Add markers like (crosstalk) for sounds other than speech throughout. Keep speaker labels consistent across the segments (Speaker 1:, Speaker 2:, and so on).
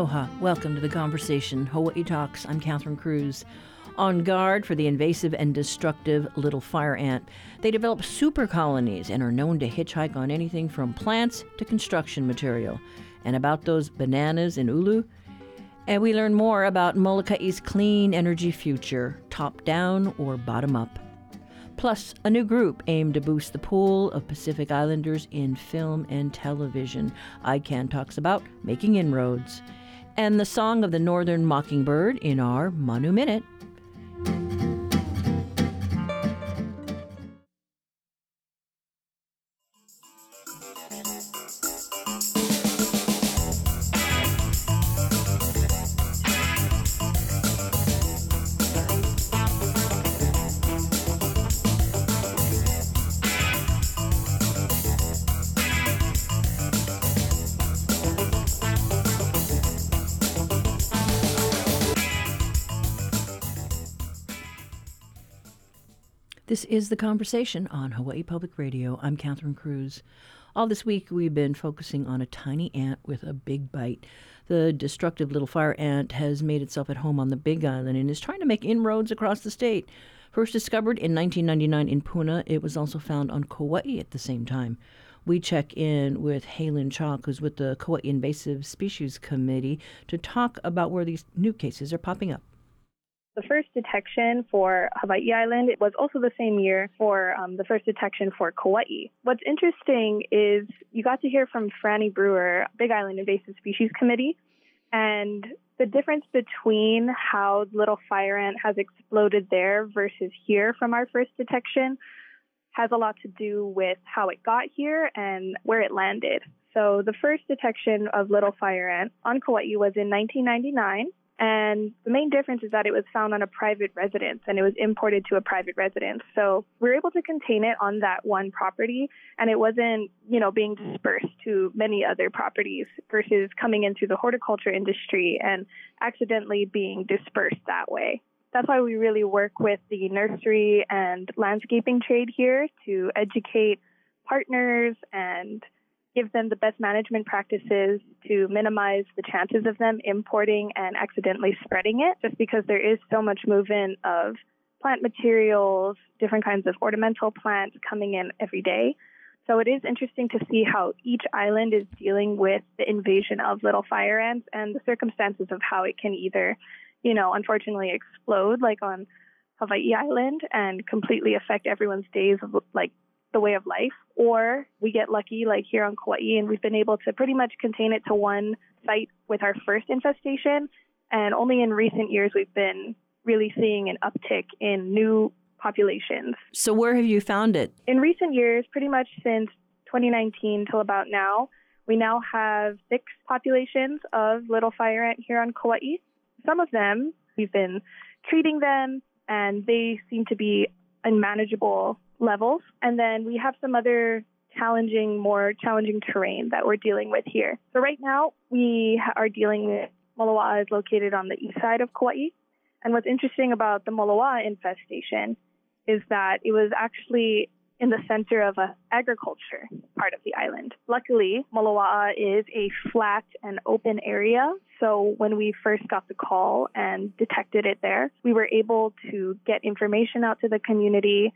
Speaker 1: Aloha. Welcome to the conversation. Hawaii Talks. I'm Catherine Cruz. On guard for the invasive and destructive little fire ant, they develop super colonies and are known to hitchhike on anything from plants to construction material. And about those bananas in Ulu, and we learn more about Molokai's clean energy future, top down or bottom up. Plus, a new group aimed to boost the pool of Pacific Islanders in film and television. ICAN talks about making inroads. And the song of the Northern Mockingbird in our Manu Minute. Is The Conversation on Hawaii Public Radio. I'm Catherine Cruz. All this week, we've been focusing on a tiny ant with a big bite. The destructive little fire ant has made itself at home on the Big Island and is trying to make inroads across the state. First discovered in 1999 in Puna, it was also found on Kauai at the same time. We check in with Haylin Chalk, who's with the Kauai Invasive Species Committee, to talk about where these new cases are popping up.
Speaker 2: The first detection for Hawaii Island was also the same year for um, the first detection for Kauai. What's interesting is you got to hear from Franny Brewer, Big Island Invasive Species Committee, and the difference between how little fire ant has exploded there versus here from our first detection has a lot to do with how it got here and where it landed. So the first detection of little fire ant on Kauai was in 1999 and the main difference is that it was found on a private residence and it was imported to a private residence. So we were able to contain it on that one property and it wasn't, you know, being dispersed to many other properties versus coming into the horticulture industry and accidentally being dispersed that way. That's why we really work with the nursery and landscaping trade here to educate partners and give them the best management practices to minimize the chances of them importing and accidentally spreading it, just because there is so much movement of plant materials, different kinds of ornamental plants coming in every day. So it is interesting to see how each island is dealing with the invasion of little fire ants and the circumstances of how it can either, you know, unfortunately explode like on Hawaii Island and completely affect everyone's days of like the way of life, or we get lucky like here on Kauai and we've been able to pretty much contain it to one site with our first infestation. And only in recent years we've been really seeing an uptick in new populations.
Speaker 1: So, where have you found it?
Speaker 2: In recent years, pretty much since 2019 till about now, we now have six populations of little fire ant here on Kauai. Some of them, we've been treating them, and they seem to be unmanageable levels. And then we have some other challenging, more challenging terrain that we're dealing with here. So right now we are dealing with Moloa'a is located on the east side of Kauai. And what's interesting about the Moloa'a infestation is that it was actually in the center of a agriculture part of the island. Luckily, Moloa'a is a flat and open area, so when we first got the call and detected it there, we were able to get information out to the community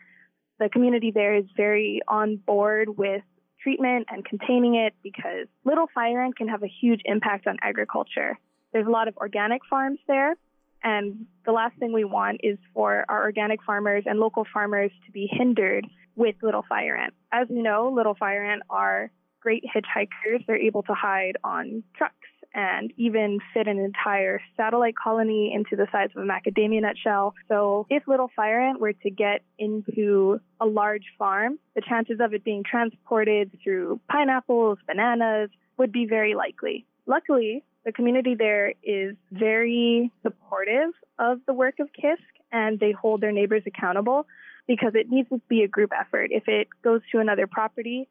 Speaker 2: the community there is very on board with treatment and containing it because little fire ant can have a huge impact on agriculture. There's a lot of organic farms there, and the last thing we want is for our organic farmers and local farmers to be hindered with little fire ant. As you know, little fire ant are great hitchhikers. They're able to hide on trucks and even fit an entire satellite colony into the size of a macadamia nut shell. So if little fire ant were to get into a large farm, the chances of it being transported through pineapples, bananas would be very likely. Luckily, the community there is very supportive of the work of KISC and they hold their neighbors accountable because it needs to be a group effort. If it goes to another property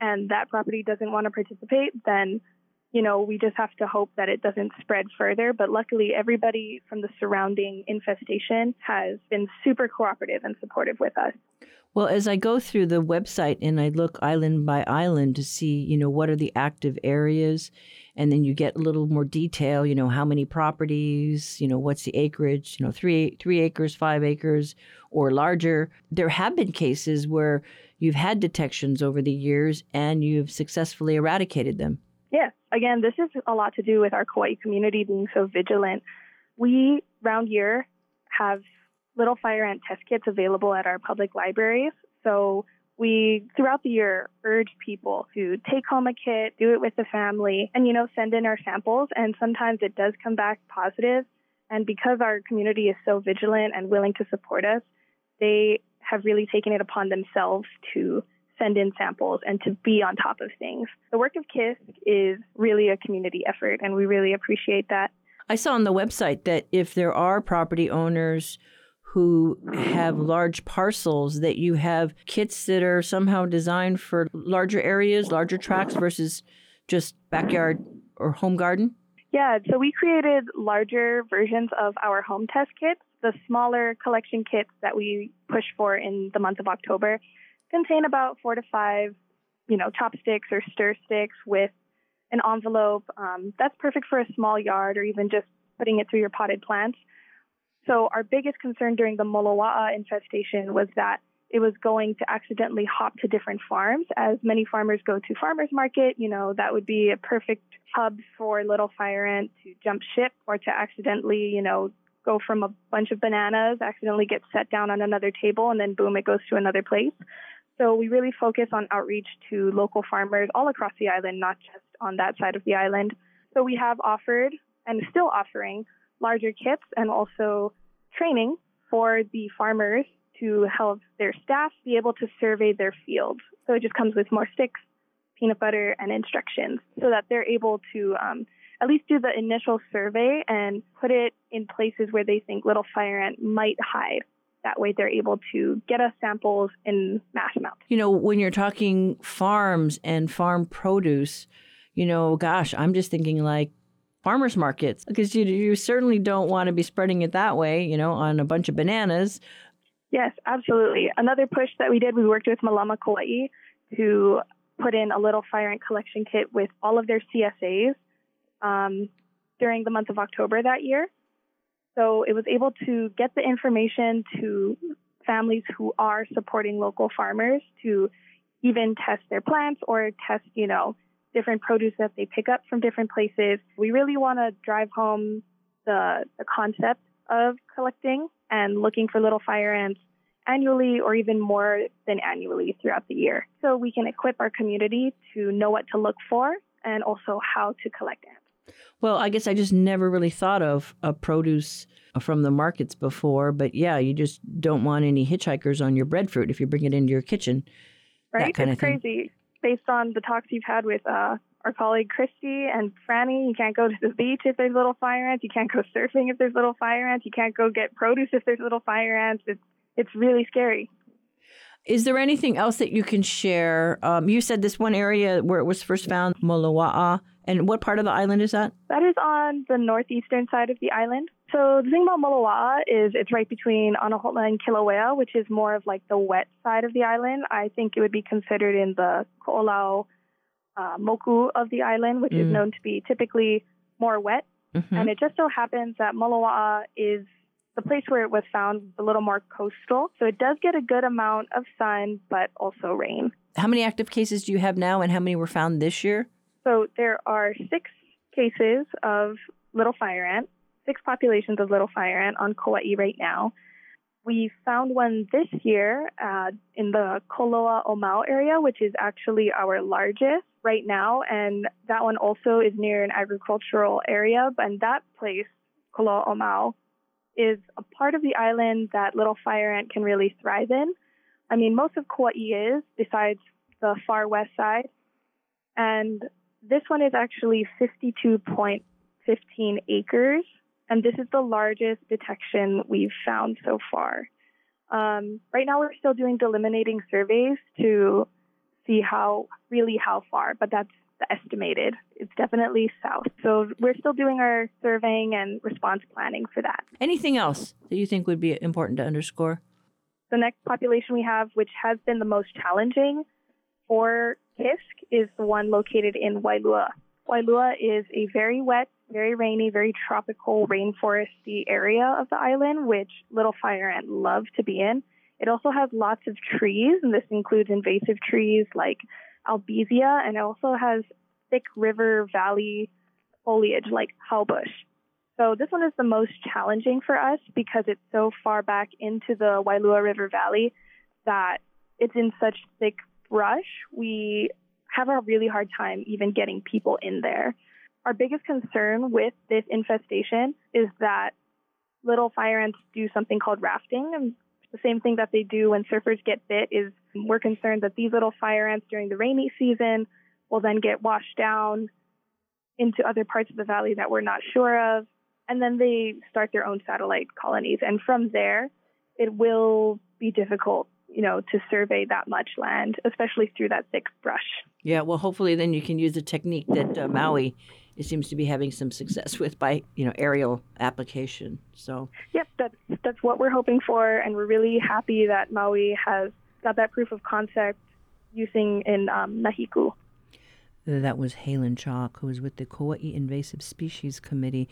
Speaker 2: and that property doesn't want to participate, then you know, we just have to hope that it doesn't spread further. But luckily, everybody from the surrounding infestation has been super cooperative and supportive with us.
Speaker 1: Well, as I go through the website and I look island by island to see, you know, what are the active areas, and then you get a little more detail, you know, how many properties, you know, what's the acreage, you know, three three acres, five acres, or larger. There have been cases where you've had detections over the years and you've successfully eradicated them.
Speaker 2: Yeah. Again, this is a lot to do with our Kauai community being so vigilant. We round year have little fire ant test kits available at our public libraries. So we throughout the year urge people to take home a kit, do it with the family, and you know send in our samples. And sometimes it does come back positive. And because our community is so vigilant and willing to support us, they have really taken it upon themselves to send in samples and to be on top of things. The work of KISC is really a community effort, and we really appreciate that.
Speaker 1: I saw on the website that if there are property owners who have large parcels that you have kits that are somehow designed for larger areas, larger tracts versus just backyard or home garden?
Speaker 2: Yeah, so we created larger versions of our home test kits. The smaller collection kits that we push for in the month of October contain about four to five, you know, chopsticks or stir sticks with an envelope. Um, that's perfect for a small yard or even just putting it through your potted plants. So our biggest concern during the Moloa'a infestation was that it was going to accidentally hop to different farms. As many farmers go to farmers market, you know, that would be a perfect hub for little fire ant to jump ship or to accidentally, you know, go from a bunch of bananas, accidentally get set down on another table, and then boom, it goes to another place. So we really focus on outreach to local farmers all across the island, not just on that side of the island. So we have offered and still offering larger kits and also training for the farmers to help their staff be able to survey their fields. So it just comes with more sticks, peanut butter, and instructions so that they're able to um, at least do the initial survey and put it in places where they think little fire ant might hide. That way, they're able to get us samples in mass amounts.
Speaker 1: You know, when you're talking farms and farm produce, you know, gosh, I'm just thinking like farmers markets because you, you certainly don't want to be spreading it that way, you know, on a bunch of bananas.
Speaker 2: Yes, absolutely. Another push that we did, we worked with Malama Kauai to put in a little fire ant collection kit with all of their CSAs um, during the month of October that year. So it was able to get the information to families who are supporting local farmers to even test their plants or test, you know, different produce that they pick up from different places. We really want to drive home the, the concept of collecting and looking for little fire ants annually or even more than annually throughout the year. So we can equip our community to know what to look for and also how to collect ants.
Speaker 1: Well, I guess I just never really thought of a produce from the markets before, but yeah, you just don't want any hitchhikers on your breadfruit if you bring it into your kitchen.
Speaker 2: Right? It's crazy based on the talks you've had with uh, our colleague Christy and Franny, you can't go to the beach if there's little fire ants. You can't go surfing if there's little fire ants. You can't go get produce if there's little fire ants. It's it's really scary.
Speaker 1: Is there anything else that you can share? Um, you said this one area where it was first found, Moloa'a, and what part of the island is that?
Speaker 2: That is on the northeastern side of the island. So the thing about Moloa'a is it's right between Anahola and Kilauea, which is more of like the wet side of the island. I think it would be considered in the Ko'olau uh, moku of the island, which mm. is known to be typically more wet. Mm-hmm. And it just so happens that Moloa'a is the place where it was found a little more coastal. So it does get a good amount of sun, but also rain.
Speaker 1: How many active cases do you have now, and how many were found this year?
Speaker 2: So there are six cases of little fire ant six populations of little fire ant on Kauai right now. We found one this year uh, in the Koloa Omao area, which is actually our largest right now, and that one also is near an agricultural area. And that place, Koloa Omao, is a part of the island that little fire ant can really thrive in. I mean, most of Kauai is, besides the far west side, and this one is actually 52.15 acres and this is the largest detection we've found so far. Um, right now, we're still doing delimiting surveys to see how really how far, but that's the estimated. It's definitely south. So we're still doing our surveying and response planning for that.
Speaker 1: Anything else that you think would be important to underscore?
Speaker 2: The next population we have, which has been the most challenging for Is the one located in Wailua. Wailua is a very wet, very rainy, very tropical rainforesty area of the island, which little fire ant love to be in. It also has lots of trees, and this includes invasive trees like albizia, and it also has thick river valley foliage like haubush. So this one is the most challenging for us because it's so far back into the Wailua River Valley that it's in such thick brush. We have a really hard time even getting people in there. Our biggest concern with this infestation is that little fire ants do something called rafting. And the same thing that they do when surfers get bit is we're concerned that these little fire ants during the rainy season will then get washed down into other parts of the valley that we're not sure of. And then they start their own satellite colonies. And from there, it will be difficult, you know, to survey that much land, especially through that thick brush.
Speaker 1: Yeah, well, hopefully then you can use a technique that uh, Maui it seems to be having some success (laughs) with by you know aerial application. So
Speaker 2: yep, that's that's what we're hoping for, and we're really happy that Maui has got that proof of concept using in um, Nahiku.
Speaker 1: That was Haylin Chalk, who is with the Kauai Invasive Species Committee.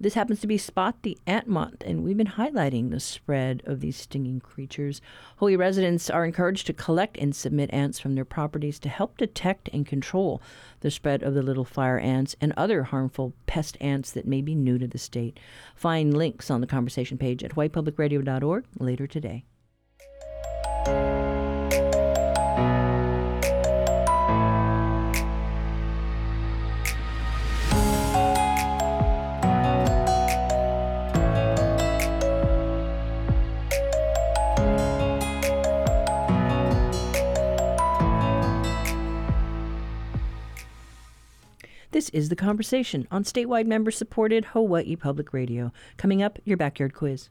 Speaker 1: This happens to be Spot the Ant Month, and we've been highlighting the spread of these stinging creatures. Hawaii residents are encouraged to collect and submit ants from their properties to help detect and control the spread of the little fire ants and other harmful pest ants that may be new to the state. Find links on the conversation page at hawaiipublicradio.org later today. Is The Conversation on statewide member supported Hawaii Public Radio. Coming up, your backyard quiz.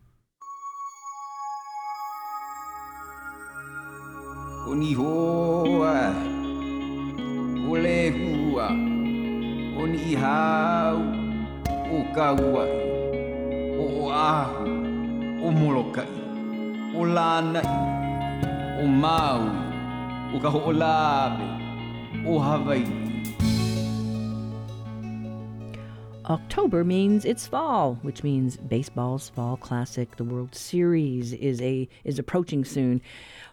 Speaker 1: Oni hoa, ole hua, oni hau, o kauai, o ahu, October means it's fall, which means baseball's fall classic, the World Series, is a is approaching soon.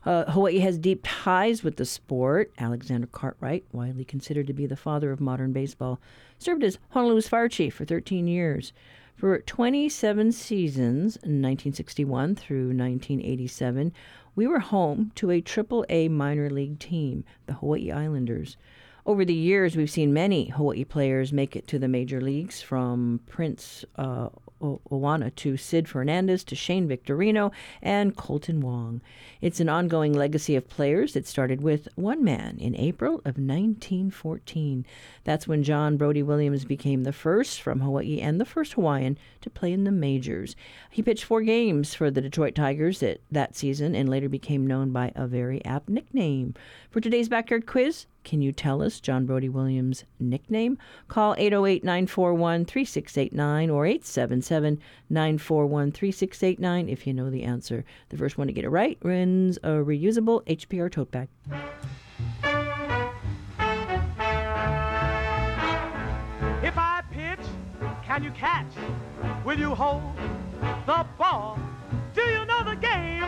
Speaker 1: Uh, Hawaii has deep ties with the sport. Alexander Cartwright, widely considered to be the father of modern baseball, served as Honolulu's fire chief for 13 years. For 27 seasons, 1961 through 1987, we were home to a Triple A minor league team, the Hawaii Islanders. Over the years, we've seen many Hawaii players make it to the major leagues, from Prince uh, Oana to Sid Fernandez to Shane Victorino and Kolten Wong. It's an ongoing legacy of players that started with one man in April of 1914. That's when John Brodie Williams became the first from Hawaii and the first Hawaiian to play in the majors. He pitched four games for the Detroit Tigers that, that season and later became known by a very apt nickname. For today's backyard quiz, can you tell us John Brodie Williams' nickname? Call 808 941 3689 or 877 941 3689 if you know the answer. The first one to get it right wins a reusable HPR tote bag. If I pitch, can you catch? Will you hold the ball? Do you know the game?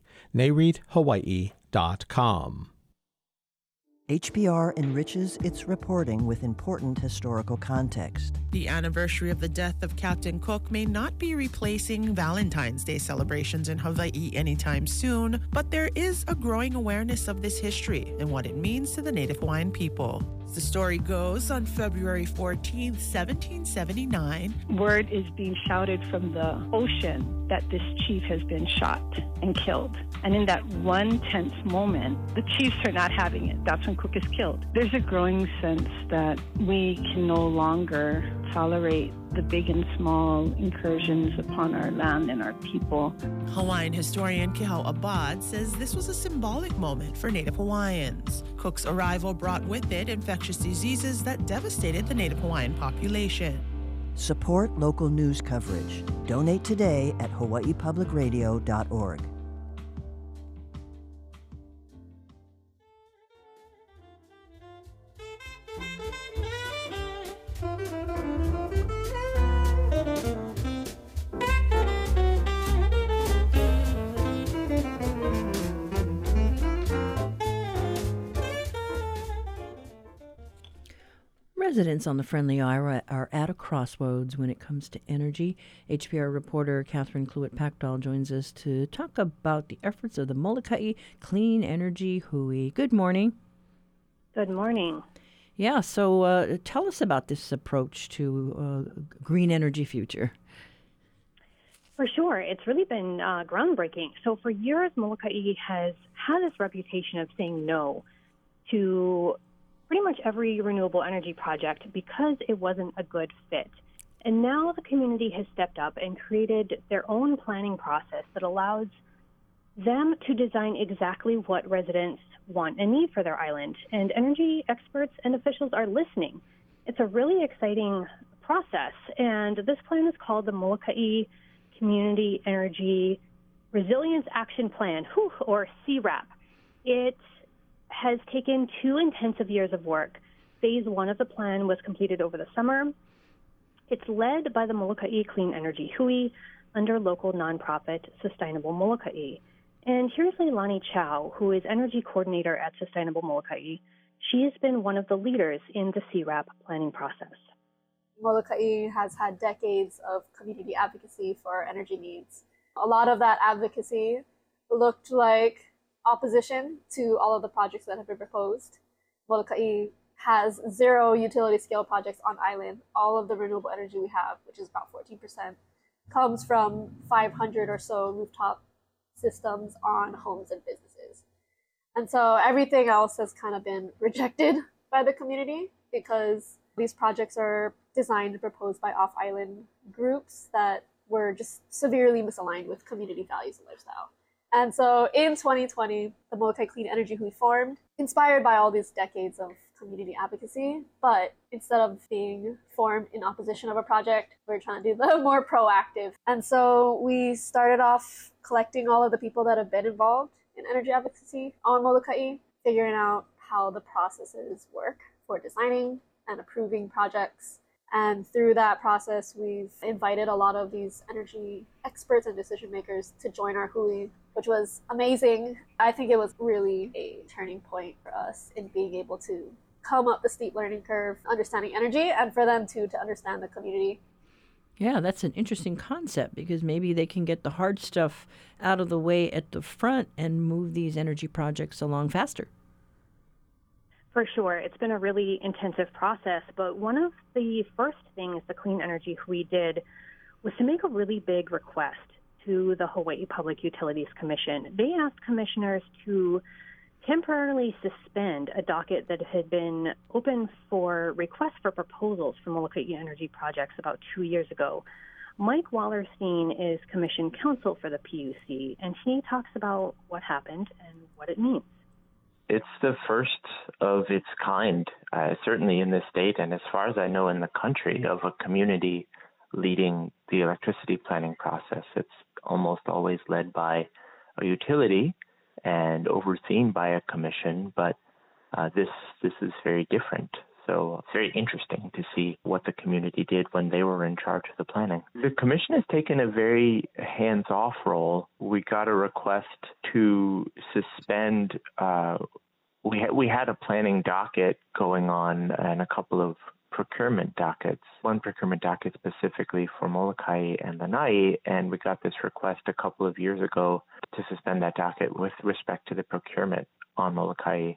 Speaker 3: NAREITHawaii.com.
Speaker 4: HPR enriches its reporting with important historical context.
Speaker 5: The anniversary of the death of Captain Cook may not be replacing Valentine's Day celebrations in Hawaii anytime soon, but there is a growing awareness of this history and what it means to the Native Hawaiian people. The story goes on February 14, 1779.
Speaker 6: Word is being shouted from the ocean that this chief has been shot and killed. And in that one tense moment, the chiefs are not having it. That's when Cook is killed. There's a growing sense that we can no longer tolerate the big and small incursions upon our land and our people.
Speaker 5: Hawaiian historian Kehau Abad says this was a symbolic moment for Native Hawaiians. Cook's arrival brought with it infectious diseases that devastated the Native Hawaiian population.
Speaker 4: Support local news coverage. Donate today at hawaiipublicradio.org.
Speaker 1: Residents on the Friendly Isle are at a crossroads when it comes to energy. HPR reporter Catherine Cluett Pactol joins us to talk about the efforts of the Molokai Clean Energy Hui. Good morning.
Speaker 2: Good morning.
Speaker 1: Yeah, so uh, tell us about this approach to uh, green energy future.
Speaker 7: For sure. It's really been uh, groundbreaking. So, for years, Molokai has had this reputation of saying no to pretty much every renewable energy project because it wasn't a good fit. And now the community has stepped up and created their own planning process that allows them to design exactly what residents want and need for their island. And energy experts and officials are listening. It's a really exciting process. And this plan is called the Molokai Community Energy Resilience Action Plan, or CREAP. It has taken two intensive years of work. Phase one of the plan was completed over the summer. It's led by the Molokai Clean Energy Hui under local nonprofit Sustainable Molokai. And here's Leilani Chow, who is energy coordinator at Sustainable Molokai. She has been one of the leaders in the CREAP planning process.
Speaker 8: Molokai has had decades of community advocacy for energy needs. A lot of that advocacy looked like opposition to all of the projects that have been proposed. Molokai has zero utility scale projects on island. All of the renewable energy we have, which is about 14%, comes from 500 or so rooftop systems on homes and businesses. And so everything else has kind of been rejected (laughs) by the community because these projects are designed and proposed by off island groups that were just severely misaligned with community values and lifestyle. And so in 2020, the Molokai Clean Energy Hui formed, inspired by all these decades of community advocacy. But instead of being formed in opposition of a project, we're trying to do the (laughs) more proactive. And so we started off collecting all of the people that have been involved in energy advocacy on Molokai, figuring out how the processes work for designing and approving projects. And through that process, we've invited a lot of these energy experts and decision makers to join our Hui which was amazing. I think it was really a turning point for us in being able to come up the steep learning curve, understanding energy, and for them too to understand the community.
Speaker 1: Yeah, that's an interesting concept because maybe they can get the hard stuff out of the way at the front and move these energy projects along faster.
Speaker 7: For sure. It's been a really intensive process, but one of the first things the Clean Energy Hui did was to make a really big request to the Hawaii Public Utilities Commission. They asked commissioners to temporarily suspend a docket that had been open for requests for proposals from Molokai energy projects about two years ago. Mike Wallerstein is commission counsel for the PUC, and he talks about what happened and what it means.
Speaker 9: It's the first of its kind, uh, certainly in this state, and as far as I know, in the country, of a community leading the electricity planning process. It's almost always led by a utility and overseen by a commission, but uh, this this is very different. So it's very interesting to see what the community did when they were in charge of the planning. The commission has taken a very hands-off role. We got a request to suspend uh, we ha- we had a planning docket going on and a couple of procurement dockets. One procurement docket specifically for Molokai and Lanai, and we got this request a couple of years ago to suspend that docket with respect to the procurement on Molokai,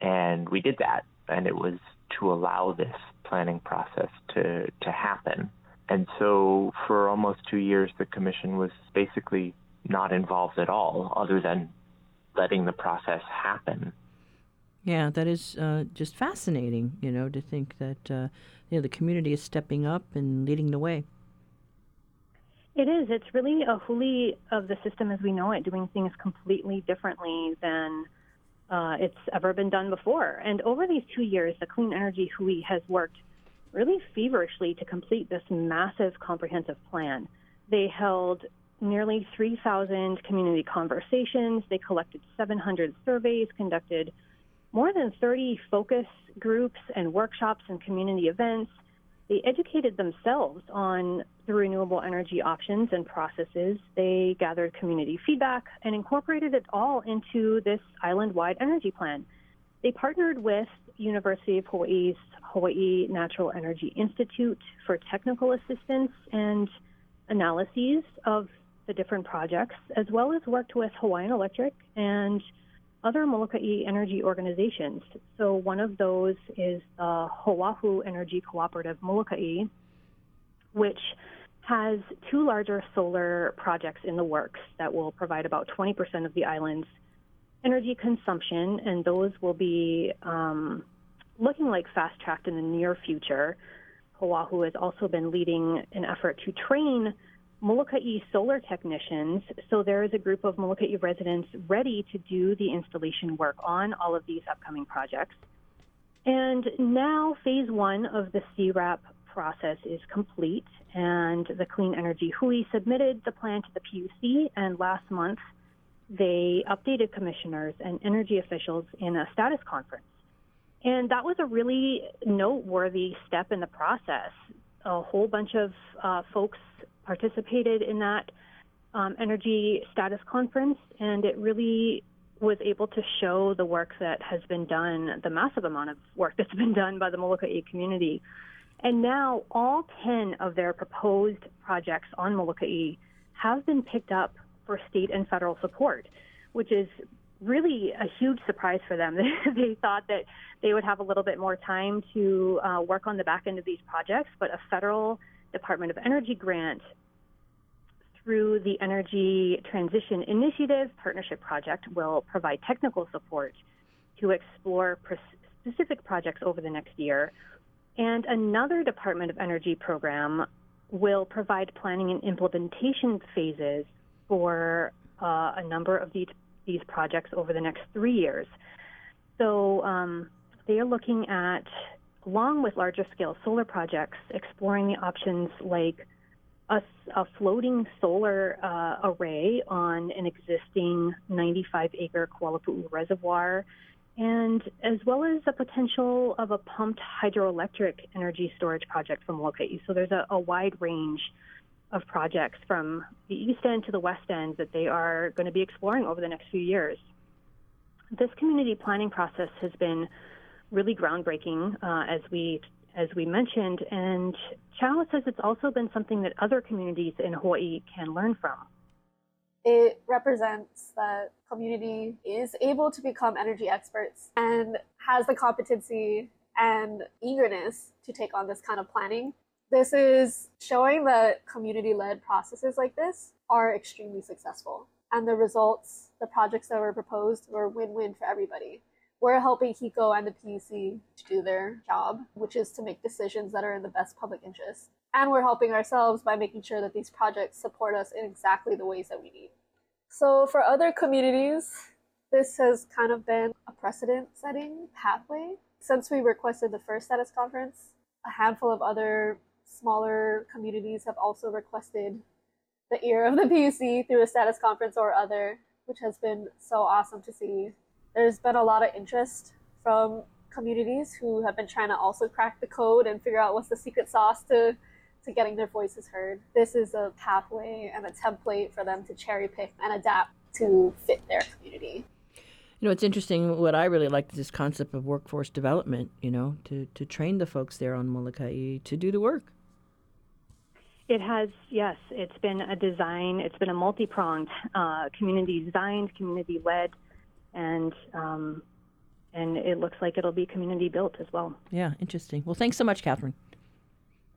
Speaker 9: and we did that, and it was to allow this planning process to to happen. And so for almost two years, the commission was basically not involved at all, other than letting the process happen.
Speaker 1: Yeah, that is uh, just fascinating, you know, to think that uh, you know the community is stepping up and leading the way.
Speaker 7: It is. It's really a huli of the system as we know it, doing things completely differently than uh, it's ever been done before. And over these two years, the Clean Energy Hui has worked really feverishly to complete this massive comprehensive plan. They held nearly 3,000 community conversations. They collected 700 surveys, conducted more than 30 focus groups and workshops and community events. They educated themselves on the renewable energy options and processes. They gathered community feedback and incorporated it all into this island-wide energy plan. They partnered with University of Hawaii's Hawaii Natural Energy Institute for technical assistance and analyses of the different projects, as well as worked with Hawaiian Electric and other Molokai energy organizations. So one of those is the Hoahu Energy Cooperative Molokai, which has two larger solar projects in the works that will provide about 20% of the island's energy consumption, and those will be um, looking like fast tracked in the near future. Hoahu has also been leading an effort to train Molokai solar technicians. So there is a group of Molokai residents ready to do the installation work on all of these upcoming projects. And now phase one of the CRAP process is complete, and the Clean Energy Hui submitted the plan to the PUC, and last month they updated commissioners and energy officials in a status conference. And that was a really noteworthy step in the process. A whole bunch of uh, folks participated in that um, energy status conference, and it really was able to show the work that has been done, the massive amount of work that's been done by the Molokai community. And now all 10 of their proposed projects on Molokai have been picked up for state and federal support, which is really a huge surprise for them. (laughs) they thought that they would have a little bit more time to uh, work on the back end of these projects, but a federal Department of Energy grant through the Energy Transition Initiative Partnership Project will provide technical support to explore specific projects over the next year. And another Department of Energy program will provide planning and implementation phases for uh, a number of these, these projects over the next three years. So um, they are looking at, along with larger scale solar projects, exploring the options like a, a floating solar uh, array on an existing 95 acre Kuala reservoir, and as well as the potential of a pumped hydroelectric energy storage project from Molokai. So there's a, a wide range of projects from the east end to the west end that they are going to be exploring over the next few years. This community planning process has been really groundbreaking, uh, as we as we mentioned, and Chow says it's also been something that other communities in Hawaii can learn from.
Speaker 8: It represents that community is able to become energy experts and has the competency and eagerness to take on this kind of planning. This is showing that community led processes like this are extremely successful. And the results, the projects that were proposed, were win win for everybody we're helping HECO and the PUC to do their job, which is to make decisions that are in the best public interest. And we're helping ourselves by making sure that these projects support us in exactly the ways that we need. So for other communities, this has kind of been a precedent setting pathway. Since we requested the first status conference, a handful of other smaller communities have also requested the ear of the PUC through a status conference or other, which has been so awesome to see there's been a lot of interest from communities who have been trying to also crack the code and figure out what's the secret sauce to to getting their voices heard. This is a pathway and a template for them to cherry pick and adapt to fit their community.
Speaker 1: You know, it's interesting. What I really like is this concept of workforce development. You know, to to train the folks there on Molokai to do the work.
Speaker 7: It has, yes. It's been a design. It's been a multi-pronged, uh, community designed, community led, and um, and it looks like it'll be community built as well.
Speaker 1: Yeah, interesting. Well, thanks so much, Catherine.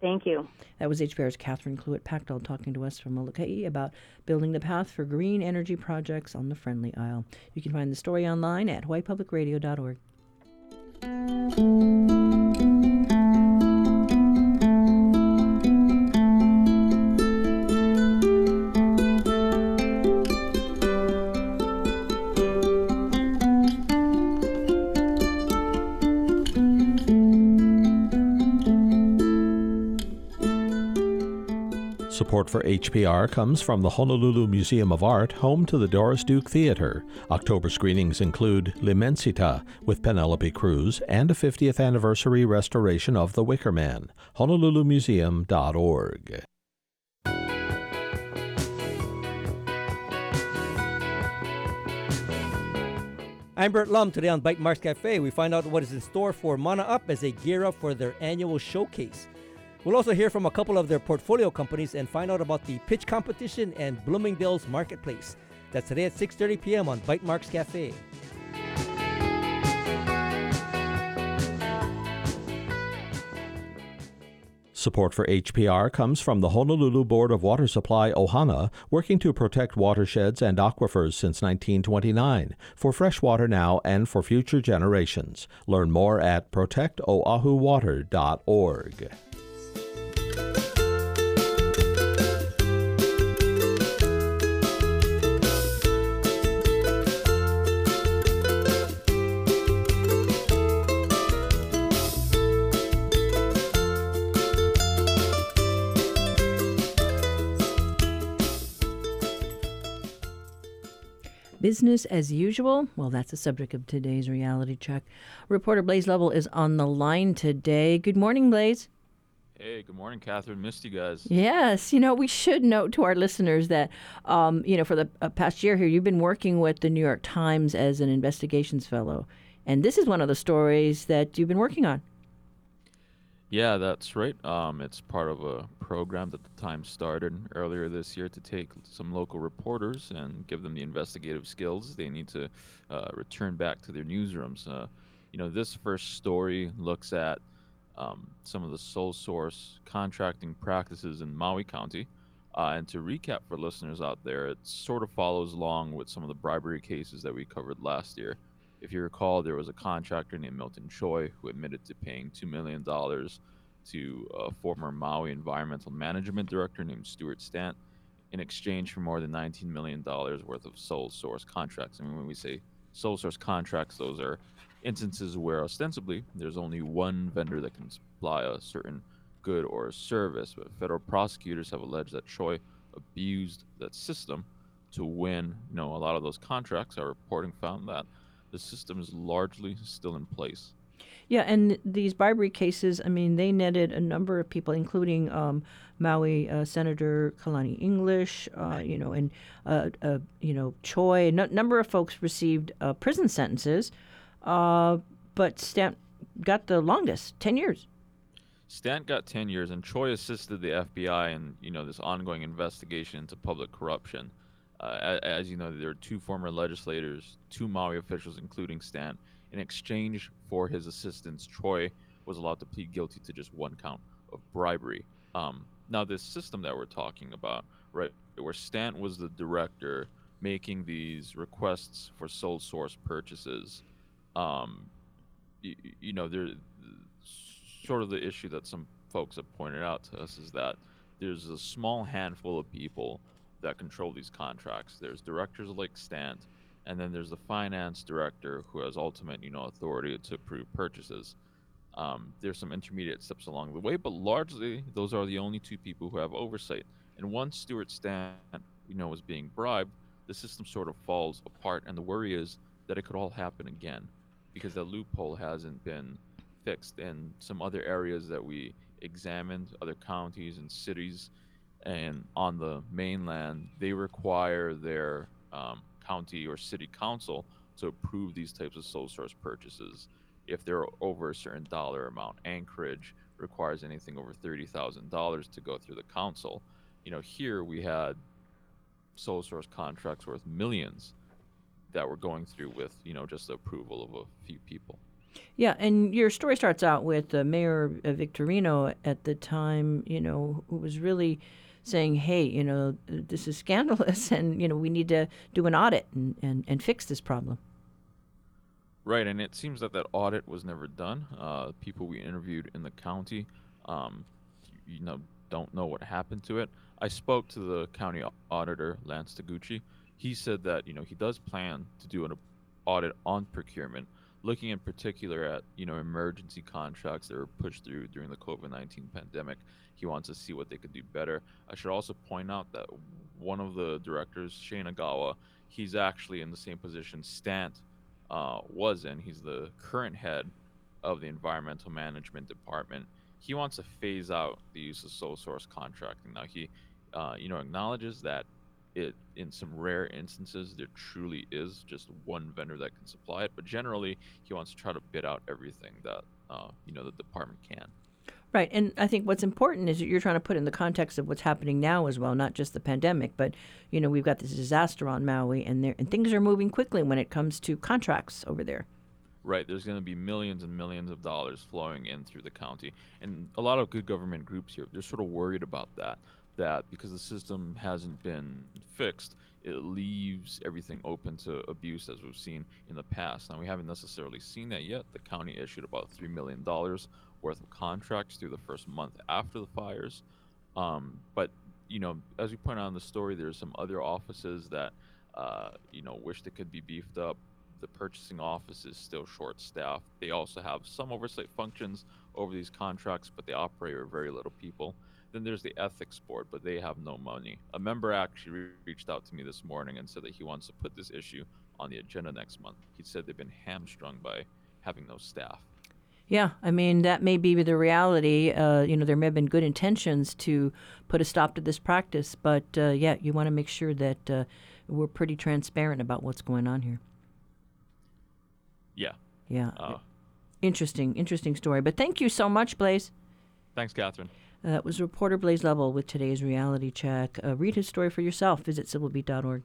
Speaker 7: Thank you.
Speaker 1: That was HPR's Catherine Cluett Pactol talking to us from Molokai about building the path for green energy projects on the Friendly Isle. You can find the story online at hawaiipublicradio.org.
Speaker 3: Support for HPR comes from the Honolulu Museum of Art, home to the Doris Duke Theater. October screenings include L'Immensità with Penelope Cruz and a 50th anniversary restoration of The Wicker Man. HonoluluMuseum.org.
Speaker 10: I'm Bert Lum. Today on Bytemarks Cafe, we find out what is in store for Mana Up as they gear up for their annual showcase. We'll also hear from a couple of their portfolio companies and find out about the pitch competition and Bloomingdale's marketplace. That's today at 6:30 p.m. on Bytemarks Cafe.
Speaker 3: Support for HPR comes from the Honolulu Board of Water Supply Ohana, working to protect watersheds and aquifers since 1929 for fresh water now and for future generations. Learn more at protectoahuwater.org.
Speaker 1: Business as usual? Well, that's the subject of today's reality check. Reporter Blaze Lovell is on the line today. Good morning, Blaze.
Speaker 11: Hey, good morning, Catherine. Missed you guys.
Speaker 1: Yes, you know, we should note to our listeners that, um, you know, for the uh, past year here, you've been working with the New York Times as an investigations fellow. And this is one of the stories that you've been working on.
Speaker 11: Yeah, that's right. Um, it's part of a program that the Times started earlier this year to take some local reporters and give them the investigative skills they need to uh, return back to their newsrooms. Uh, you know, this first story looks at um, some of the sole source contracting practices in Maui County. Uh, and to recap for listeners out there, it sort of follows along with some of the bribery cases that we covered last year. If you recall, there was a contractor named Milton Choi who admitted to paying $2 million to a former Maui environmental management director named Stewart Stant in exchange for more than $19 million worth of sole source contracts. I mean, when we say sole source contracts, those are instances where ostensibly there's only one vendor that can supply a certain good or service, but federal prosecutors have alleged that Choi abused that system to win. You know, a lot of those contracts. Our reporting found that the system is largely still in place.
Speaker 1: Yeah, and these bribery cases, I mean, they netted a number of people, including um, Maui uh, Senator Kalani English, uh, you know, and uh, uh you know Choi. A n- number of folks received uh, prison sentences, uh, but Stant got the longest, ten years.
Speaker 11: Stant got ten years, and Choi assisted the FBI in you know this ongoing investigation into public corruption. as, as you know, there are two former legislators, two Maui officials, including Stant in exchange for his assistance, Choi was allowed to plead guilty to just one count of bribery. Um, now, this system that we're talking about, right, where Stant was the director making these requests for sole source purchases, um, you, you know, there sort of the issue that some folks have pointed out to us is that there's a small handful of people that control these contracts. There's directors like Stant and then there's the finance director who has ultimate, you know, authority to approve purchases. Um, there's some intermediate steps along the way, but largely those are the only two people who have oversight. And once Stewart Stant, you know, is being bribed, the system sort of falls apart, and the worry is that it could all happen again, because the loophole hasn't been fixed in some other areas that we examined, other counties and cities, and on the mainland, they require their um, county or city council to approve these types of sole source purchases if they're over a certain dollar amount. Anchorage requires anything over $30,000 to go through the council. You know, here we had sole source contracts worth millions that we're going through with, you know, just the approval of a few people.
Speaker 1: Yeah, and your story starts out with uh, Mayor uh, Victorino at the time, you know, who was really saying, hey, you know, this is scandalous (laughs) and, you know, we need to do an audit and, and, and fix this problem.
Speaker 11: Right, and it seems that that audit was never done. Uh, people we interviewed in the county, um, you know, don't know what happened to it. I spoke to the county auditor, Lance Taguchi. He said that you know he does plan to do an audit on procurement, looking in particular at you know emergency contracts that were pushed through during the COVID-19 pandemic. He wants to see what they could do better. I should also point out that one of the directors, Shane Agawa, he's actually in the same position Stant uh, was in. He's the current head of the environmental management department. He wants to phase out the use of sole source contracting. Now he, uh, you know, acknowledges that it in some rare instances there truly is just one vendor that can supply it, but generally he wants to try to bid out everything that uh, you know the department can.
Speaker 1: Right, and I think what's important is that you're trying to put in the context of what's happening now as well, not just the pandemic, but you know we've got this disaster on Maui, and there and things are moving quickly when it comes to contracts over there.
Speaker 11: Right, there's going to be millions and millions of dollars flowing in through the county, and a lot of good government groups here they're sort of worried about that. That because the system hasn't been fixed, it leaves everything open to abuse as we've seen in the past. Now we haven't necessarily seen that yet. The county issued about three million dollars worth of contracts through the first month after the fires. Um, but you know, as we point out in the story, there's some other offices that uh, you know wish they could be beefed up. The purchasing office is still short-staffed. They also have some oversight functions over these contracts, but they operate with very little people. Then there's the ethics board, but they have no money. A member actually re- reached out to me this morning and said that he wants to put this issue on the agenda next month. He said they've been hamstrung by having no staff.
Speaker 1: Yeah, I mean that may be the reality. Uh, you know, there may have been good intentions to put a stop to this practice, but uh, yeah, you want to make sure that uh, we're pretty transparent about what's going on here.
Speaker 11: Yeah.
Speaker 1: Yeah. interesting, interesting story. But thank you so much, Blaze.
Speaker 11: Thanks, Catherine.
Speaker 1: Uh, that was reporter Blaze Lovell with today's reality check. Uh, read his story for yourself. Visit civilbeat.org.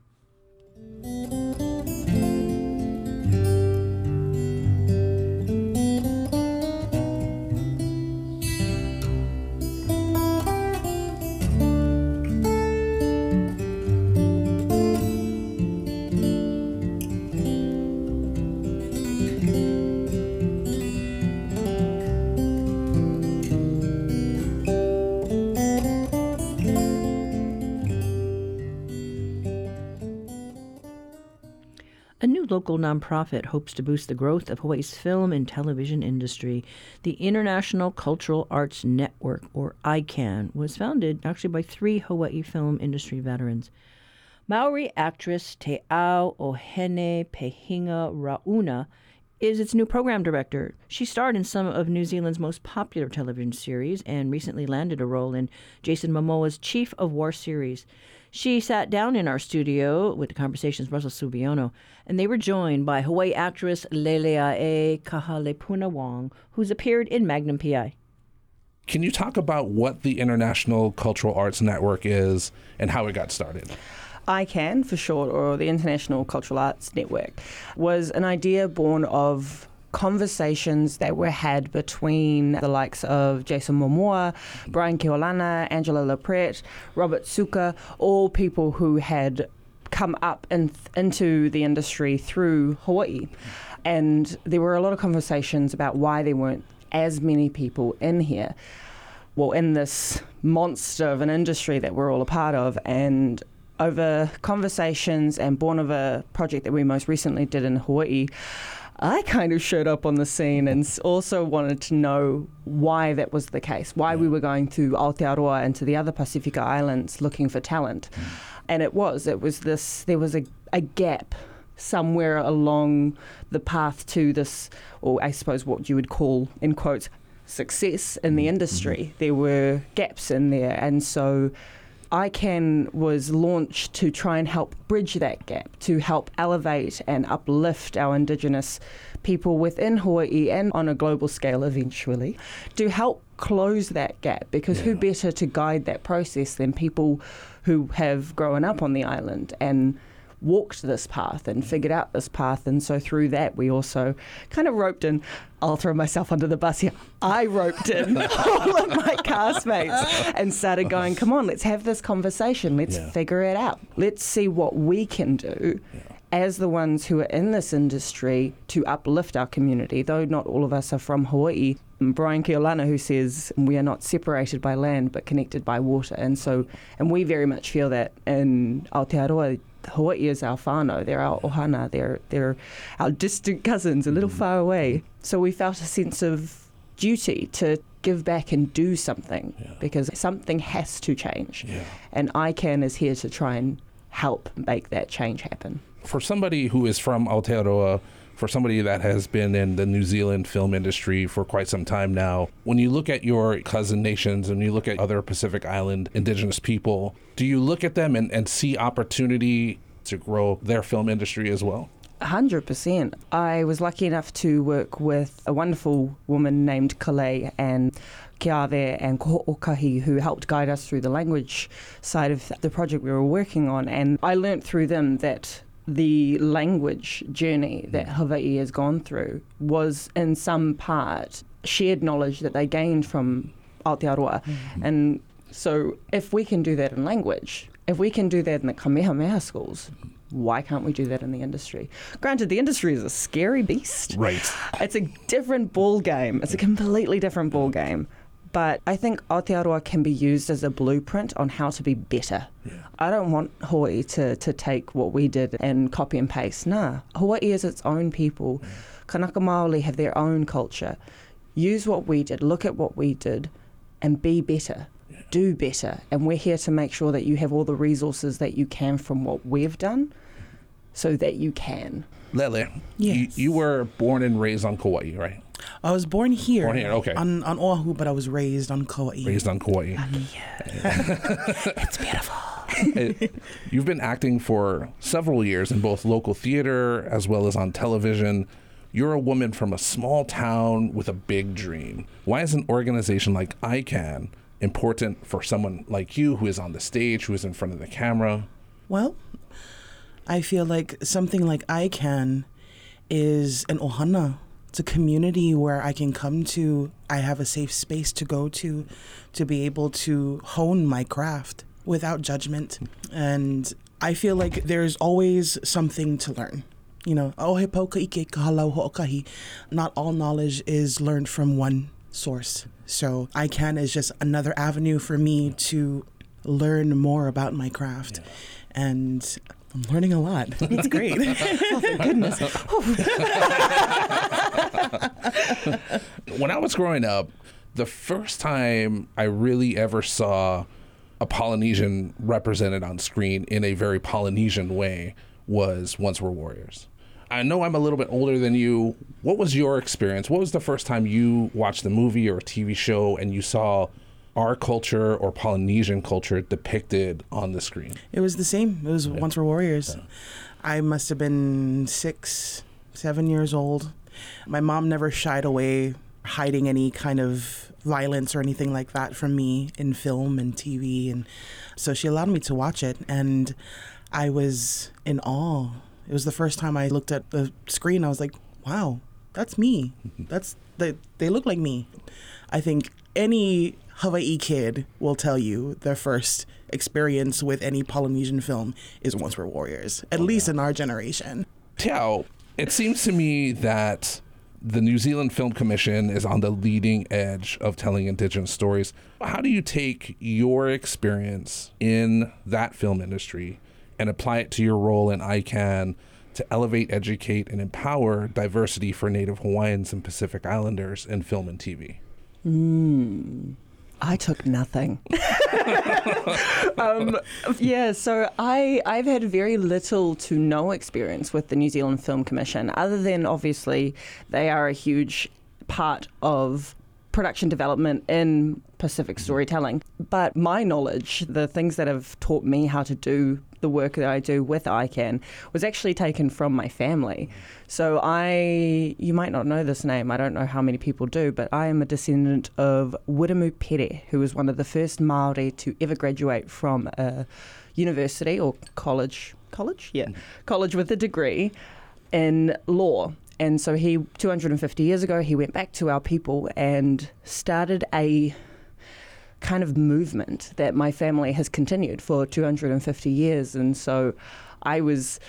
Speaker 1: Local nonprofit hopes to boost the growth of Hawaii's film and television industry. The International Cultural Arts Network, or ICAN, was founded actually by three Hawaii film industry veterans. Maori actress Te Ao o Hinepehinga Rauna is its new program director. She starred in some of New Zealand's most popular television series and recently landed a role in Jason Momoa's Chief of War series. She sat down in our studio with the Conversations Russell Subiono, and they were joined by Hawaii actress Leleae Kahalepuna Wong, who's appeared in Magnum PI.
Speaker 12: Can you talk about what the International Cultural Arts Network is and how it got started?
Speaker 13: ICAN, for short, or the International Cultural Arts Network, was an idea born of conversations that were had between the likes of Jason Momoa, Brian Keaulana, Angela Laprette, Robert Suka, all people who had come up in, into the industry through Hawaii. And there were a lot of conversations about why there weren't as many people in here. Well, in this monster of an industry that we're all a part of, and over conversations and born of a project that we most recently did in Hawaii, I kind of showed up on the scene and also wanted to know why that was the case, why yeah. we were going to Aotearoa and to the other Pacific Islands looking for talent. Mm. And it was, it was this, there was a, a gap somewhere along the path to this, or I suppose what you would call, in quotes, success in the industry. Mm-hmm. There were gaps in there. And so ICAN was launched to try and help bridge that gap, to help elevate and uplift our Indigenous people within Hawaii and on a global scale eventually, to help close that gap. Because who better to guide that process than people who have grown up on the island and walked this path and figured out this path. And so through that, we also kind of roped in. I'll throw myself under the bus here. I roped in (laughs) all of my castmates and started going, come on, let's have this conversation. Let's
Speaker 14: Yeah.
Speaker 13: figure it out. Let's see what we can do. As the ones who are in this industry to uplift our community, though not all of us are from Hawaii, Brian Keaulana, who says we are not separated by land but connected by water. And so, and we very much feel that in Aotearoa, Hawaii is our whānau, they're our ohana, they're, they're our distant cousins, a little mm. far away. So we felt a sense of duty to give back and do something because something has to change. And ICAN is here to try and help make that change happen.
Speaker 12: For somebody who is from Aotearoa, for somebody that has been in the New Zealand film industry for quite some time now, when you look at your cousin nations and you look at other Pacific Island indigenous people, do you look at them and, and see opportunity to grow their film industry as well?
Speaker 13: 100%. I was lucky enough to work with a wonderful woman named Kalei and Kiave and Koho'okahi who helped guide us through the language side of the project we were working on. And I learnt through them that the language journey that mm. Hawaii has gone through was in some part shared knowledge that they gained from Aotearoa. Mm-hmm. And so if we can do that in language, if we can do that in the Kamehameha schools, why can't we do that in the industry? Granted, the industry is a scary beast.
Speaker 12: Right.
Speaker 13: It's a different ball game. It's a completely different ball game. But I think Aotearoa can be used as a blueprint on how to be better. I don't want Hawaii to, to take what we did and copy and paste. Nah, Hawaii is its own people. Mm. Kanaka Maoli have their own culture. Use what we did, look at what we did, and be better. Do better. And we're here to make sure that you have all the resources that you can from what we've done so that you can.
Speaker 12: Lele, you, you were born and raised on Kauai, right?
Speaker 14: I was born here.
Speaker 12: Born here, okay.
Speaker 14: On on Oahu, but I was raised on Kauai.
Speaker 12: Raised on Kauai.
Speaker 14: Uh, (laughs) it's beautiful.
Speaker 12: You've been acting for several years in both local theater as well as on television. You're a woman from a small town with a big dream. Why is an organization like ICAN important for someone like you who is on the stage, who is in front of the camera?
Speaker 14: Well, I feel like something like ICAN is an ohana. It's a community where I can come to. I have a safe space to go to, to be able to hone my craft without judgment. And I feel like there's always something to learn. You know, "Oh, he poka ike ka halau ho'okahi." not all knowledge is learned from one source. So ICAN is just another avenue for me to learn more about my craft. And I'm learning a lot. (laughs) It's great. (laughs)
Speaker 13: oh, thank goodness. (laughs)
Speaker 12: when I was growing up, the first time I really ever saw a Polynesian represented on screen in a very Polynesian way was Once Were Warriors. I know I'm a little bit older than you. What was your experience? What was the first time you watched the movie or a TV show and you saw our culture or Polynesian culture depicted on the screen?
Speaker 14: It was the same. It was Once Were Warriors. I must have been six, seven years old. My mom never shied away hiding any kind of violence or anything like that from me in film and TV. And so she allowed me to watch it. And I was in awe. It was the first time I looked at the screen. I was like, wow, that's me. Mm-hmm. That's they, they look like me. I think any Hawaii kid will tell you their first experience with any Polynesian film is Once Were Warriors, at oh, least in our generation.
Speaker 12: Tiao, it seems to me that the New Zealand Film Commission is on the leading edge of telling Indigenous stories. How do you take your experience in that film industry and apply it to your role in ICAN to elevate, educate, and empower diversity for Native Hawaiians and Pacific Islanders in film and TV?
Speaker 13: Mm, I took nothing. (laughs) um, yeah, so I I've had very little to no experience with the New Zealand Film Commission, other than obviously they are a huge part of production development in Pacific mm-hmm. storytelling. But my knowledge, the things that have taught me how to do the work that I do with ICAN, was actually taken from my family. Mm-hmm. So I, you might not know this name, I don't know how many people do, but I am a descendant of Wiremu Pere, who was one of the first Māori to ever graduate from a university or college, college? Yeah, mm-hmm. college with a degree in law. And so he, 250 years ago, he went back to our people and started a kind of movement that my family has continued for 250 years. And so I was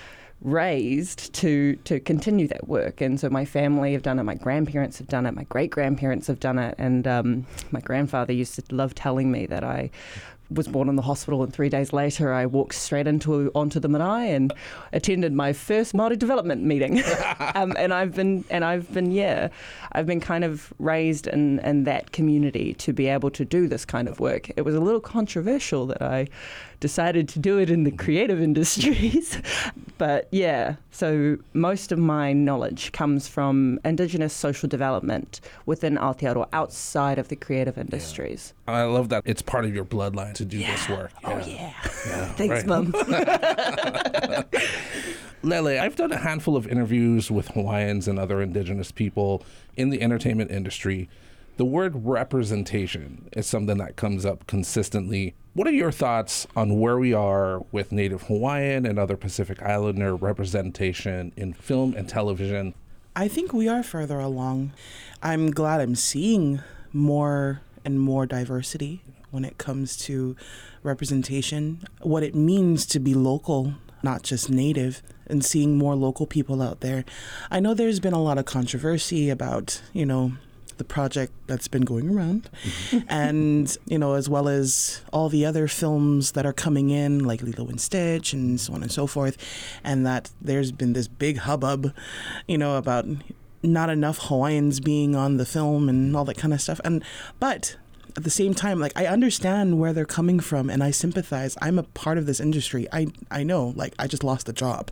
Speaker 13: raised to to continue that work and so my family have done it my grandparents have done it my great grandparents have done it and um, my grandfather used to love telling me that I was born in the hospital, and three days later, I walked straight into onto the marae and attended my first Maori development meeting. (laughs) um, and I've been and I've been yeah, I've been kind of raised in in that community to be able to do this kind of work. It was a little controversial that I decided to do it in the creative industries, (laughs) but yeah. So most of my knowledge comes from Indigenous social development within Aotearoa, outside of the creative industries.
Speaker 12: I love that it's part of your bloodline to do this work.
Speaker 13: Oh yeah.
Speaker 12: Yeah, (laughs)
Speaker 13: Thanks,
Speaker 12: right.
Speaker 13: Mum. (laughs)
Speaker 12: Lele, I've done a handful of interviews with Hawaiians and other indigenous people in the entertainment industry. The word representation is something that comes up consistently. What are your thoughts on where we are with Native Hawaiian and other Pacific Islander representation in film and television?
Speaker 14: I think we are further along. I'm glad I'm seeing more and more diversity when it comes to representation, what it means to be local, not just native, and seeing more local people out there. I know there's been a lot of controversy about, you know, the project that's been going around. Mm-hmm. (laughs) And you know as well as all the other films that are coming in like Lilo and Stitch and so on and so forth. And that there's been this big hubbub you know about not enough Hawaiians being on the film and all that kind of stuff. And but at the same time like I understand where they're coming from and I sympathize. I'm a part of this industry. I I know like I just lost a job.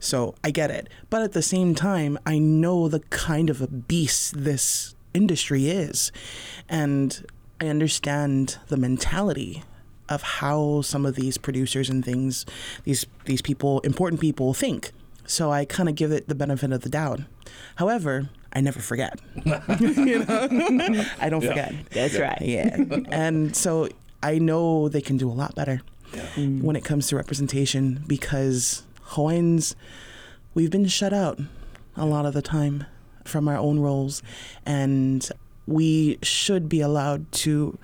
Speaker 14: So I get it. But at the same time I know the kind of a beast this industry is. And I understand the mentality of how some of these producers and things these these people important people think so I kind of give it the benefit of the doubt. However I never forget. (laughs) (laughs) You know? I don't
Speaker 13: Yeah.
Speaker 14: forget.
Speaker 13: That's Yeah. right.
Speaker 14: yeah. And so I know they can do a lot better mm. when it comes to representation because Hawaiians we've been shut out a lot of the time from our own roles and we should be allowed to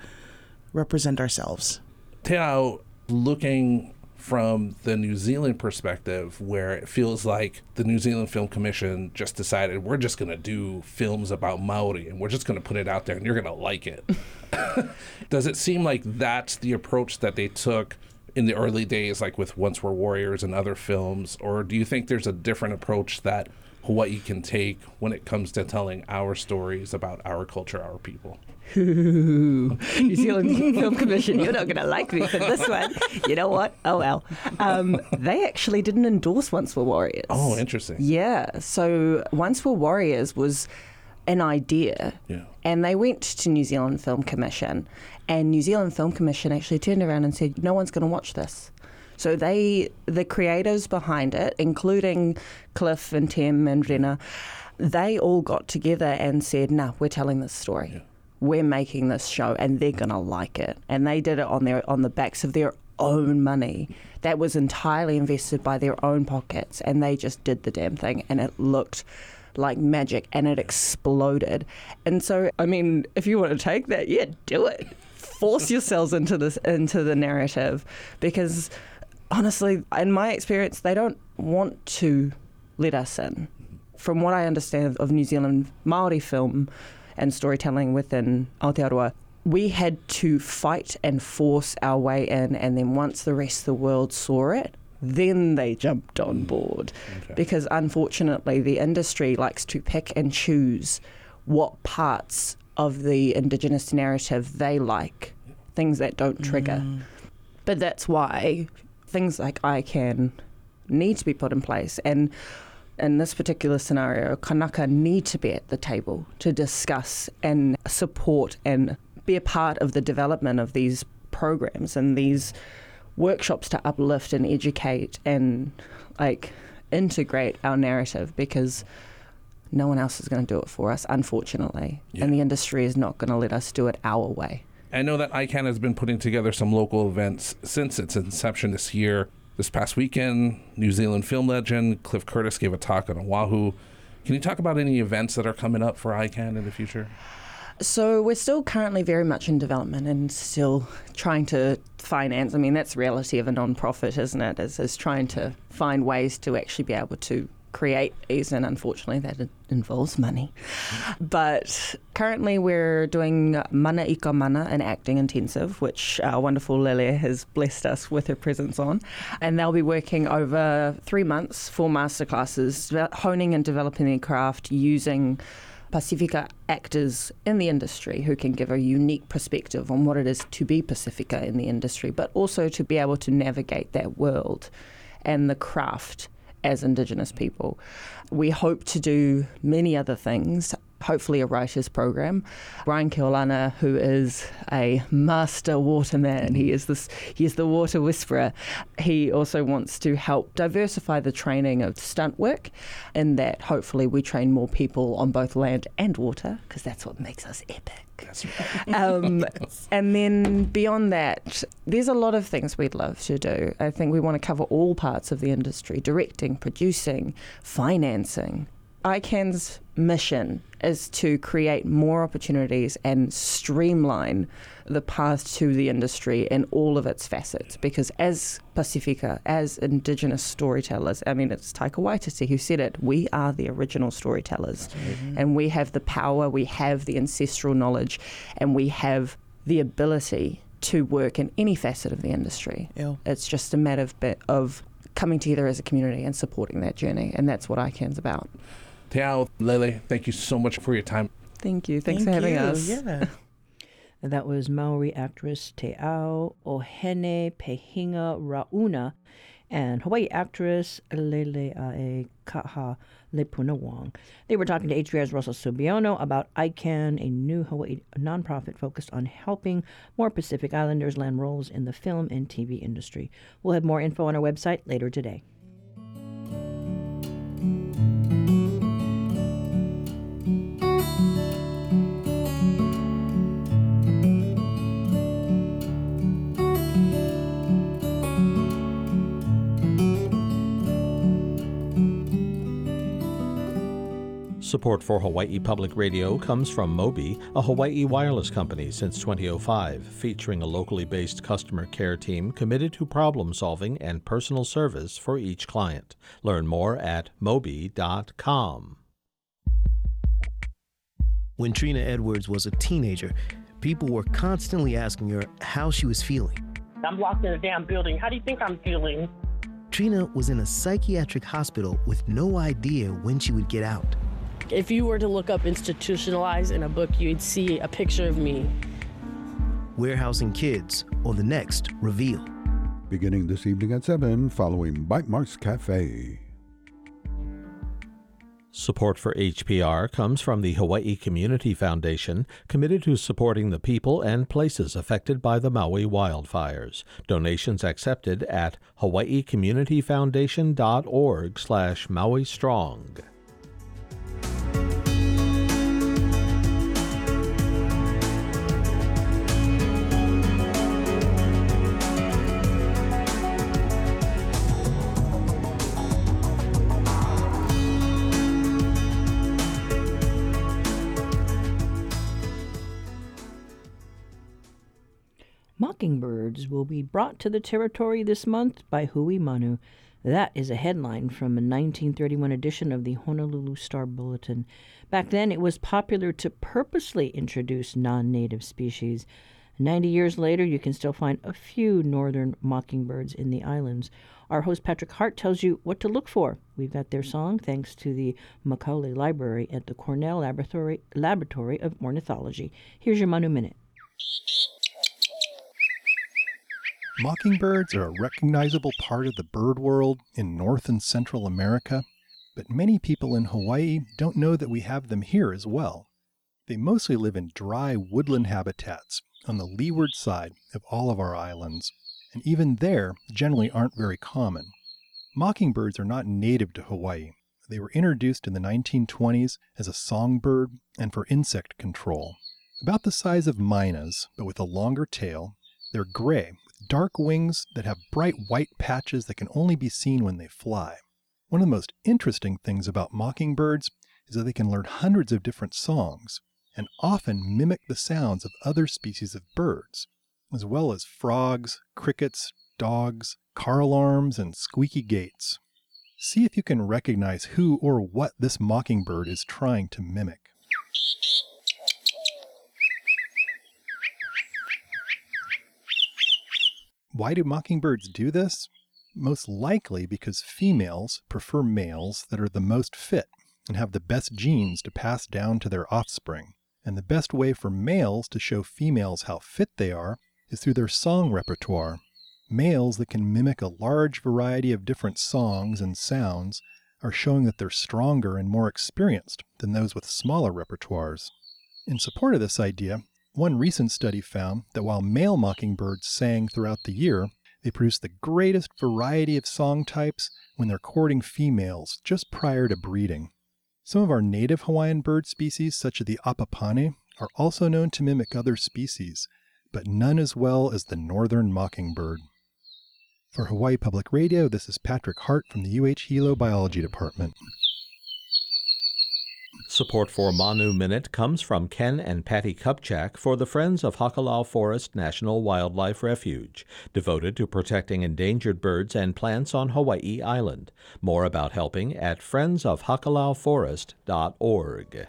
Speaker 14: represent ourselves.
Speaker 12: Teo, looking from the New Zealand perspective, where it feels like the New Zealand Film Commission just decided we're just going to do films about Maori and we're just going to put it out there and you're going to like it. (laughs) Does it seem like that's the approach that they took in the early days, like with Once Were Warriors and other films? Or do you think there's a different approach that Hawaii can take when it comes to telling our stories about our culture, our people?
Speaker 13: Ooh, New Zealand (laughs) Film Commission, you're not going to like me for this one. You know what? Oh well. Um, they actually didn't endorse Once Were Warriors.
Speaker 12: Oh, interesting.
Speaker 13: Yeah. So Once Were Warriors was an idea.
Speaker 12: Yeah.
Speaker 13: And they went to New Zealand Film Commission, and New Zealand Film Commission actually turned around and said, "No one's going to watch this." So they, the creators behind it, including Cliff and Tim and Rena, they all got together and said, "Nah, we're telling this story. We're making this show, and they're gonna like it." And they did it on their on the backs of their own money. That was entirely invested by their own pockets, and they just did the damn thing, and it looked like magic and it exploded. And so, I mean, if you want to take that, yeah, do it. Force yourselves into this into the narrative because honestly, in my experience, they don't want to let us in. From what I understand of New Zealand Maori film and storytelling within Aotearoa, we had to fight and force our way in, and then once the rest of the world saw it, then they jumped on board. Because unfortunately, the industry likes to pick and choose what parts of the Indigenous narrative they like, things that don't trigger. Mm. But that's why things like ICAN need to be put in place. And in this particular scenario, Kanaka need to be at the table to discuss and support and be a part of the development of these programs and these workshops to uplift and educate and like integrate our narrative because no one else is going to do it for us, unfortunately.
Speaker 12: Yeah.
Speaker 13: And the industry is not going to let us do it our way.
Speaker 12: I know that ICAN has been putting together some local events since its inception this year. This past weekend, New Zealand film legend Cliff Curtis gave a talk on Oahu. Can you talk about any events that are coming up for ICAN in the future?
Speaker 13: So we're still currently very much in development and still trying to finance. I mean, that's reality of a non-profit, isn't it? Is, is trying to find ways to actually be able to create and unfortunately, that involves money. But currently, we're doing Mana Ika Mana, an acting intensive, which our wonderful Lele has blessed us with her presence on. And they'll be working over three months, four masterclasses, honing and developing their craft using Pacifica actors in the industry who can give a unique perspective on what it is to be Pacifica in the industry, but also to be able to navigate that world and the craft as Indigenous people. We hope to do many other things. Hopefully, a writers program. Brian Keaulana, who is a master waterman, he is this. He is the water whisperer. He also wants to help diversify the training of stunt work, in that hopefully we train more people on both land and water, because that's what makes us epic.
Speaker 12: That's (laughs) right.
Speaker 13: Um, (laughs) and then beyond that, there's a lot of things we'd love to do. I think we want to cover all parts of the industry directing, producing, financing. ICAN's mission is to create more opportunities and streamline the path to the industry in all of its facets. Because as Pacifica, as Indigenous storytellers, I mean, it's Taika Waititi who said it, we are the original storytellers. And we have the power, we have the ancestral knowledge, and we have the ability to work in any facet of the industry.
Speaker 14: Yeah.
Speaker 13: It's just a matter of, of coming together as a community and supporting that journey. And that's what ICAN's about.
Speaker 12: Te ao, Lele, thank you so much for your time.
Speaker 13: Thank you. Thanks
Speaker 14: Thank
Speaker 13: for having
Speaker 14: you.
Speaker 13: us.
Speaker 14: Yeah. (laughs)
Speaker 1: That was Maori actress Te Ao o Hinepehinga Rauna and Hawaii actress Lele Ae Kaha Lepunawang. They were talking to HPR's Russell Subiono about ICAN, a new Hawaii nonprofit focused on helping more Pacific Islanders land roles in the film and TV industry. We'll have more info on our website later today.
Speaker 3: Support for Hawaii Public Radio comes from Mobi, a Hawaii wireless company since 2005, featuring a locally based customer care team committed to problem solving and personal service for each client. Learn more at mobi.com.
Speaker 15: When Trina Edwards was a teenager, people were constantly asking her how she was feeling.
Speaker 16: I'm locked in a damn building. How do you think I'm feeling?
Speaker 15: Trina was in a psychiatric hospital with no idea when she would get out.
Speaker 17: If you were to look up institutionalized in a book, you'd see a picture of me.
Speaker 15: Warehousing Kids on the next Reveal.
Speaker 18: Beginning this evening at 7, following Bytemarks Cafe.
Speaker 3: Support for HPR comes from the Hawaii Community Foundation, committed to supporting the people and places affected by the Maui wildfires. Donations accepted at hawaiicommunityfoundation.org slash Maui Strong.
Speaker 1: Mockingbirds will be brought to the territory this month by Hui Manu. That is a headline from a 1931 edition of the Honolulu Star Bulletin. Back then, it was popular to purposely introduce non native species. 90 years later, you can still find a few northern mockingbirds in the islands. Our host Patrick Hart tells you what to look for. We've got their song thanks to the Macaulay Library at the Cornell Laboratory, Laboratory of Ornithology. Here's your Manu Minute.
Speaker 19: Mockingbirds are a recognizable part of the bird world in North and Central America. but many people in Hawaii don't know that we have them here as well. They mostly live in dry woodland habitats on the leeward side of all of our islands, and even there generally aren't very common. Mockingbirds are not native to Hawaii. They were introduced in the 1920s as a songbird and for insect control. About the size of mynas, but with a longer tail, they're gray dark wings that have bright white patches that can only be seen when they fly. One of the most interesting things about mockingbirds is that they can learn hundreds of different songs and often mimic the sounds of other species of birds, as well as frogs, crickets, dogs, car alarms, and squeaky gates. See if you can recognize who or what this mockingbird is trying to mimic. Why do mockingbirds do this? Most likely because females prefer males that are the most fit and have the best genes to pass down to their offspring. And the best way for males to show females how fit they are is through their song repertoire. Males that can mimic a large variety of different songs and sounds are showing that they're stronger and more experienced than those with smaller repertoires. In support of this idea, one recent study found that while male mockingbirds sang throughout the year, they produce the greatest variety of song types when they're courting females just prior to breeding. Some of our native Hawaiian bird species, such as the apapane, are also known to mimic other species, but none as well as the northern mockingbird. For Hawaii Public Radio, this is Patrick Hart from the UH Hilo Biology Department.
Speaker 3: Support for Manu Minute comes from Ken and Patty Kupchak for the Friends of Hakalau Forest National Wildlife Refuge, devoted to protecting endangered birds and plants on Hawaii Island. More about helping at friendsofhakalauforest.org.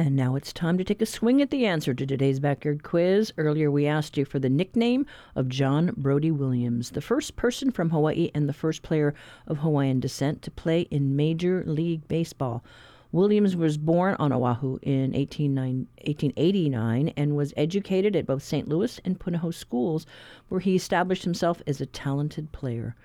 Speaker 1: And now it's time to take a swing at the answer to today's backyard quiz. Earlier, we asked you for the nickname of John Brodie Williams, the first person from Hawaii and the first player of Hawaiian descent to play in Major League Baseball. Williams was born on Oahu in 1889 and was educated at both St. Louis and Punahou schools, where he established himself as a talented player.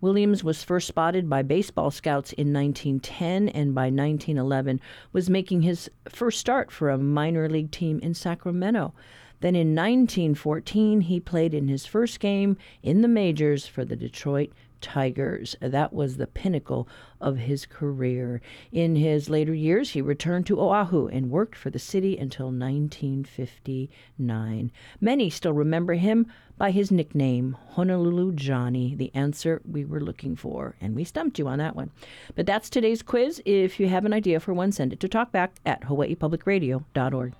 Speaker 1: Williams was first spotted by baseball scouts in 1910 and by 1911 was making his first start for a minor league team in Sacramento. Then in 1914, he played in his first game in the majors for the Detroit Tigers. That was the pinnacle of his career. In his later years, he returned to Oahu and worked for the city until 1959. Many still remember him by his nickname, Honolulu Johnny, the answer we were looking for. And we stumped you on that one. But that's today's quiz. If you have an idea for one, send it to talkback at hawaiipublicradio.org.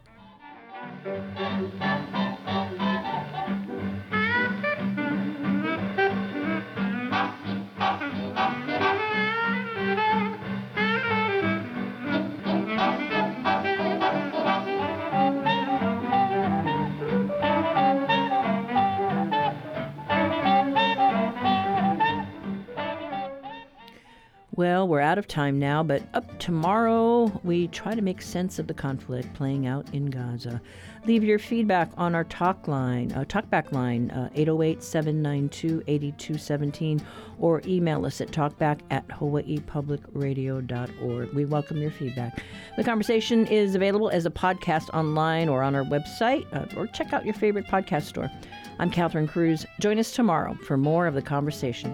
Speaker 1: Well, we're out of time now, but up tomorrow we try to make sense of the conflict playing out in Gaza. Leave your feedback on our talk line, uh, talkback line, 808 792 8217, or email us at talkback at hawaiipublicradio.org. We welcome your feedback. The conversation is available as a podcast online or on our website, uh, or check out your favorite podcast store. I'm Catherine Cruz. Join us tomorrow for more of the conversation.